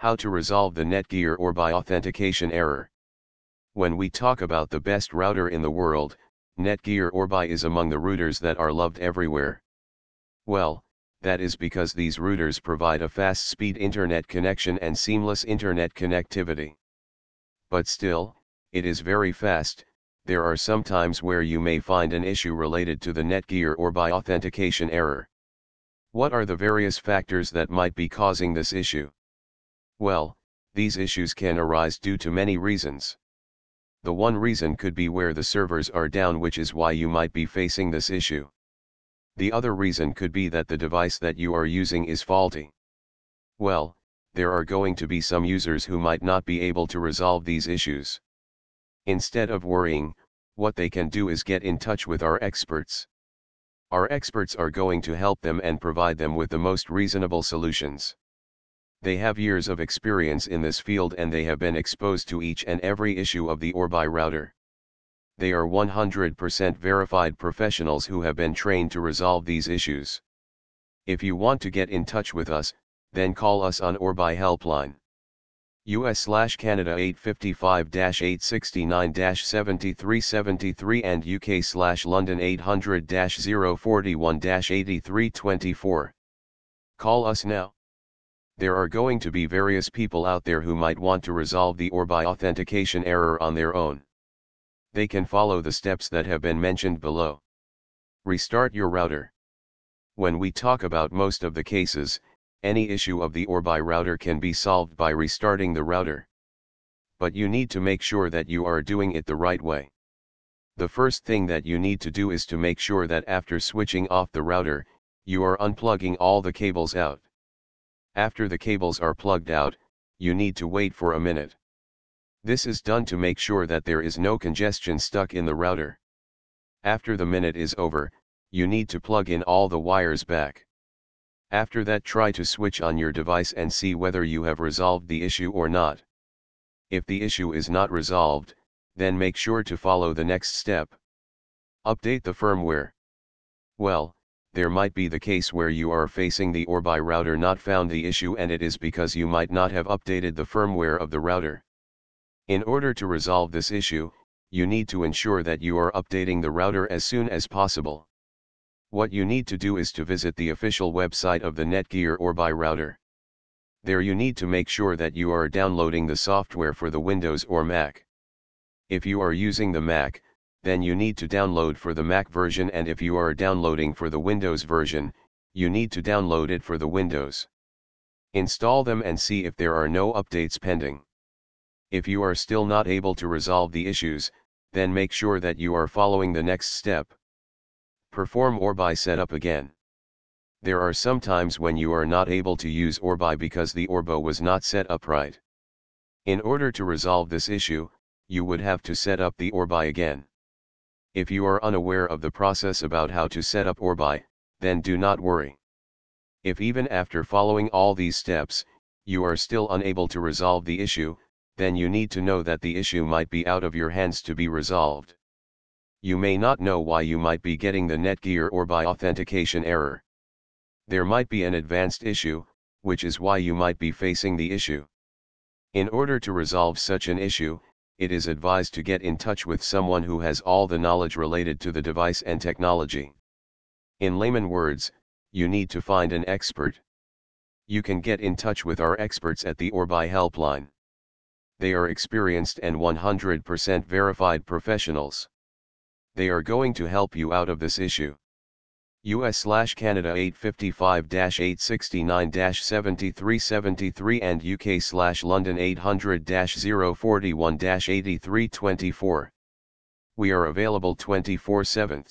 How to resolve the Netgear Orbi authentication error. When we talk about the best router in the world, Netgear Orbi is among the routers that are loved everywhere. Well, that is because these routers provide a fast speed internet connection and seamless internet connectivity. But still, it is very fast, there are some times where you may find an issue related to the Netgear Orbi authentication error. What are the various factors that might be causing this issue? Well, these issues can arise due to many reasons. The one reason could be where the servers are down which is why you might be facing this issue. The other reason could be that the device that you are using is faulty. Well, there are going to be some users who might not be able to resolve these issues. Instead of worrying, what they can do is get in touch with our experts. Our experts are going to help them and provide them with the most reasonable solutions. They have years of experience in this field and they have been exposed to each and every issue of the Orbi router. They are 100% verified professionals who have been trained to resolve these issues. If you want to get in touch with us, then call us on Orbi Helpline. US slash Canada 855-869-7373 and UK slash London 800-041-8324. Call us now. There are going to be various people out there who might want to resolve the Orbi authentication error on their own. They can follow the steps that have been mentioned below. Restart your router. When we talk about most of the cases, any issue of the Orbi router can be solved by restarting the router. But you need to make sure that you are doing it the right way. The first thing that you need to do is to make sure that after switching off the router, you are unplugging all the cables out. After the cables are plugged out, you need to wait for a minute. This is done to make sure that there is no congestion stuck in the router. After the minute is over, you need to plug in all the wires back. After that try to switch on your device and see whether you have resolved the issue or not. If the issue is not resolved, then make sure to follow the next step. Update the firmware. Well, there might be the case where you are facing the Orbi router not found the issue and it is because you might not have updated the firmware of the router. In order to resolve this issue, you need to ensure that you are updating the router as soon as possible. What you need to do is to visit the official website of the Netgear Orbi router. There you need to make sure that you are downloading the software for the Windows or Mac. If you are using the Mac, then you need to download for the Mac version and if you are downloading for the Windows version, you need to download it for the Windows. Install them and see if there are no updates pending. If you are still not able to resolve the issues, then make sure that you are following the next step. Perform Orbi setup again. There are some times when you are not able to use Orbi because the Orbi was not set up right. In order to resolve this issue, you would have to set up the Orbi again. If you are unaware of the process about how to set up Orbi, then do not worry. If even after following all these steps, you are still unable to resolve the issue, then you need to know that the issue might be out of your hands to be resolved. You may not know why you might be getting the Netgear Orbi authentication error. There might be an advanced issue, which is why you might be facing the issue. In order to resolve such an issue, it is advised to get in touch with someone who has all the knowledge related to the device and technology. In layman words, you need to find an expert. You can get in touch with our experts at the Orbi helpline. They are experienced and 100% verified professionals. They are going to help you out of this issue. US slash Canada 855-869-7373 and UK slash London 800-041-8324. We are available 24 7